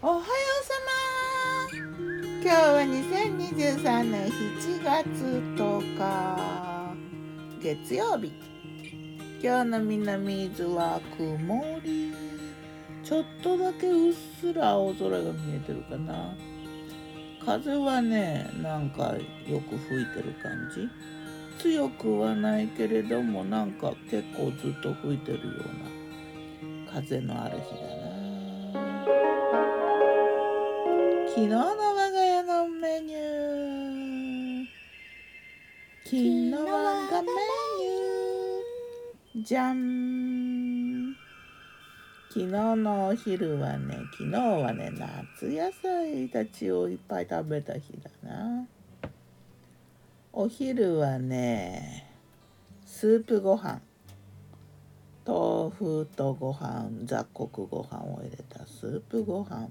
おはようさま今日は2023年7月10日。月曜日。今日の南伊豆は曇り。ちょっとだけうっすら青空が見えてるかな。風はねなんかよく吹いてる感じ。強くはないけれどもなんか結構ずっと吹いてるような。風のある日だ昨日の我が家のメニュー。昨日我がメニュー。じゃん昨日のお昼はね昨日はね夏野菜たちをいっぱい食べた日だな。お昼はねスープご飯。豆腐とご飯雑穀ご飯を入れたスープご飯。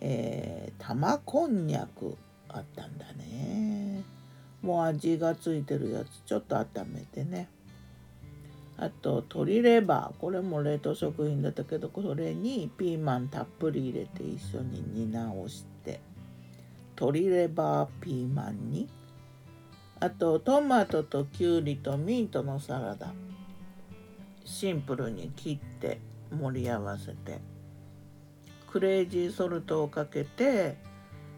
えー、玉こんにゃくあったんだね。もう味がついてるやつちょっと温めてね。あと鶏レバーこれも冷凍食品だったけどそれにピーマンたっぷり入れて一緒に煮直して。鶏レバーピーマンに。あとトマトときゅうりとミントのサラダ。シンプルに切って盛り合わせて。クレイジーソルトをかけて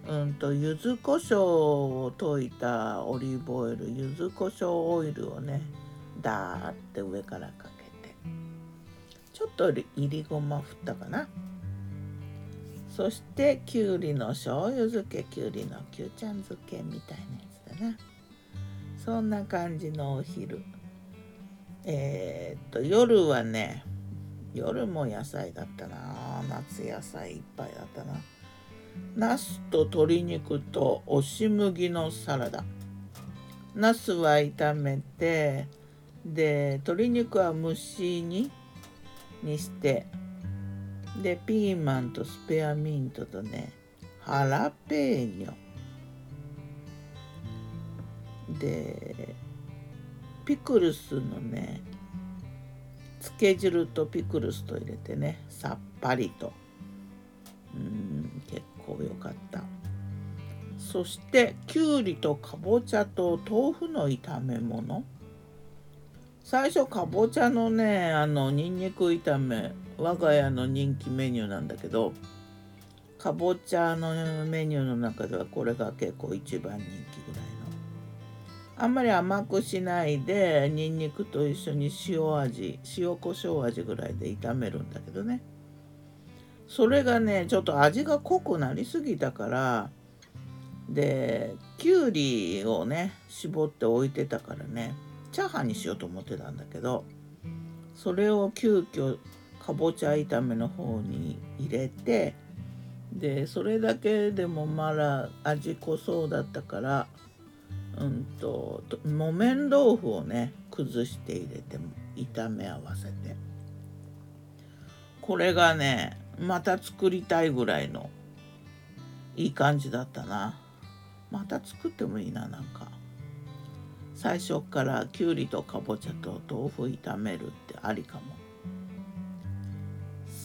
うんと柚子胡椒を溶いたオリーブオイル柚子胡椒オイルをねダーって上からかけてちょっといりごま振ったかな。そしてきゅうりの醤油漬けきゅうりのきゅうちゃん漬けみたいなやつだな。そんな感じのお昼。えー、っと夜はね夜も野菜だったな。夏野菜いっぱいだったな。ナスと鶏肉と押し麦のサラダ。ナスは炒めてで鶏肉は蒸し煮にしてでピーマンとスペアミントとねハラペーニョ。でピクルスのねつけ汁とピクルスと入れてねさっぱりと。うん結構良かった。そしてきゅうりとかぼちゃと豆腐の炒め物。最初かぼちゃのねあのにんにく炒め我が家の人気メニューなんだけどかぼちゃのメニューの中ではこれが結構一番人気ぐらいあんまり甘くしないでにんにくと一緒に塩味塩コショウ味ぐらいで炒めるんだけどね。それがねちょっと味が濃くなりすぎたからできゅうりをね絞って置いてたからねチャーハンにしようと思ってたんだけどそれを急遽かぼちゃ炒めの方に入れてでそれだけでもまだ味濃そうだったからうんと木綿豆腐をね崩して入れて炒め合わせて。これがねまた作りたいぐらいのいい感じだったな。また作ってもいいななんか。最初からきゅうりとかぼちゃと豆腐炒めるってありかも。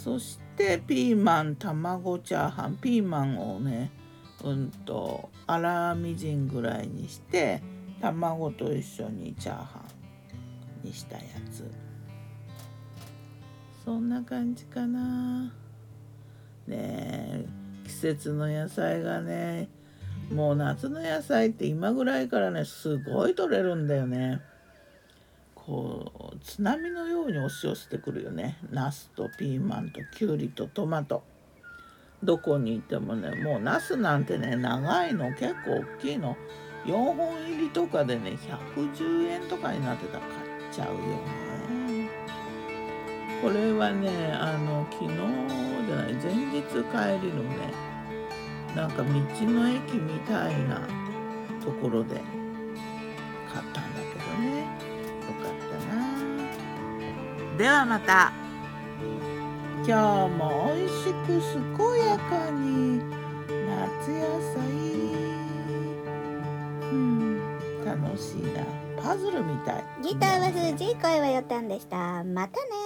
そしてピーマン卵チャーハンピーマンをねうんと粗みじんぐらいにして卵と一緒にチャーハンにしたやつ。そんな感じかな。ねえ季節の野菜がねもう夏の野菜って今ぐらいからねすごい取れるんだよね。こう津波のように押し寄せてくるよね。ナスとピーマンときゅうりとトマト。どこに行ってもねもうナスなんてね長いの結構大きいの。4本入りとかでね110円とかになってた。ら買っちゃうよね。これはねあの昨日じゃない前日帰りのねなんか道の駅みたいなところで買ったんだけどね。よかったな。ではまた。今日も美味しく健やかに夏野菜。うん楽しいな。パズルみたい。ギターは数字声はよたんでした。またね。